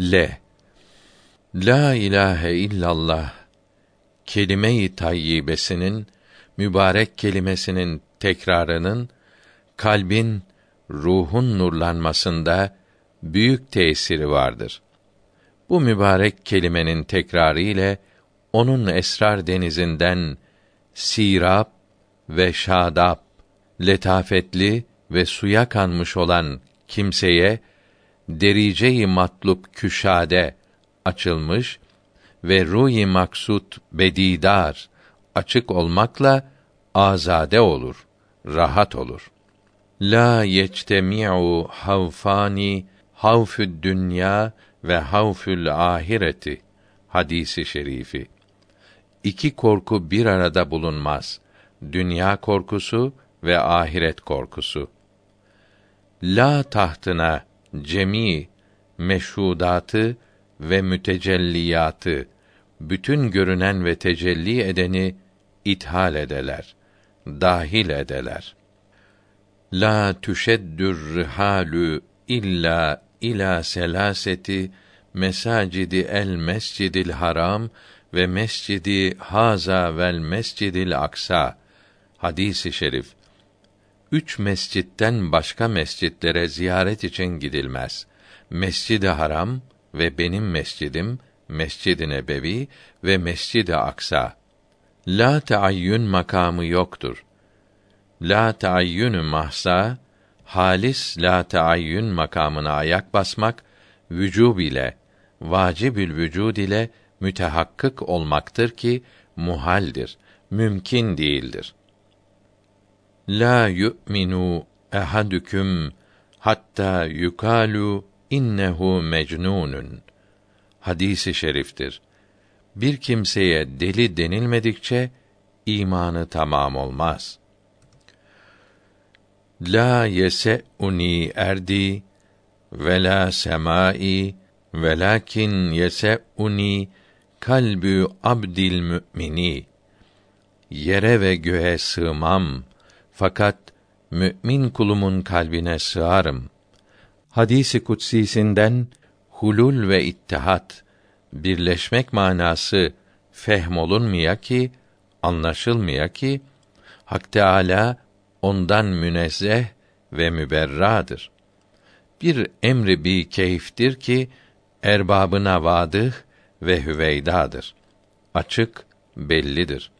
L. La ilahe illallah kelime-i tayyibesinin mübarek kelimesinin tekrarının kalbin ruhun nurlanmasında büyük tesiri vardır. Bu mübarek kelimenin tekrarı ile onun esrar denizinden sirap ve şadap, letafetli ve suya kanmış olan kimseye derice-i matlup küşade açılmış ve ruhi maksut bedidar açık olmakla azade olur, rahat olur. La yectemi'u havfani havfü dünya ve havfül ahireti hadisi şerifi. İki korku bir arada bulunmaz. Dünya korkusu ve ahiret korkusu. La tahtına cemi meşhudatı ve mütecelliyatı bütün görünen ve tecelli edeni ithal edeler, dahil edeler. La tüşeddür rihalu illa ila selaseti mesacidi el mescidil haram ve mescidi haza vel mescidil aksa hadisi şerif üç mescitten başka mescitlere ziyaret için gidilmez. Mescid-i Haram ve benim mescidim, Mescid-i Nebevi ve Mescid-i Aksa. La taayyün makamı yoktur. La taayyünü mahsa, halis la taayyün makamına ayak basmak, vücub ile, vacibül vücud ile mütehakkık olmaktır ki, muhaldir, mümkün değildir. La yu'minu ehadüküm hatta yukalu innehu mecnunun. Hadisi şeriftir. Bir kimseye deli denilmedikçe imanı tamam olmaz. La yese'uni erdi ve la semai velakin yese'uni kalbü abdil mümini. Yere ve göğe sığmam.'' Fakat mümin kulumun kalbine sığarım. Hadisi kutsisinden hulul ve ittihat birleşmek manası fehm olunmaya ki anlaşılmaya ki Hak Teâlâ ondan münezzeh ve müberradır. Bir emri bi keyiftir ki erbabına vadıh ve hüveydadır. Açık, bellidir.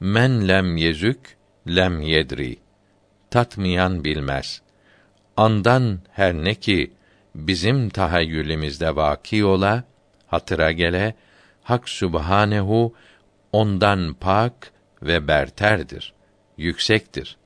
Men lem yezük lem yedri tatmayan bilmez. Andan her ne ki bizim tahayyülümüzde vaki ola, hatıra gele, Hak Sübhanehu ondan pak ve berterdir, yüksektir.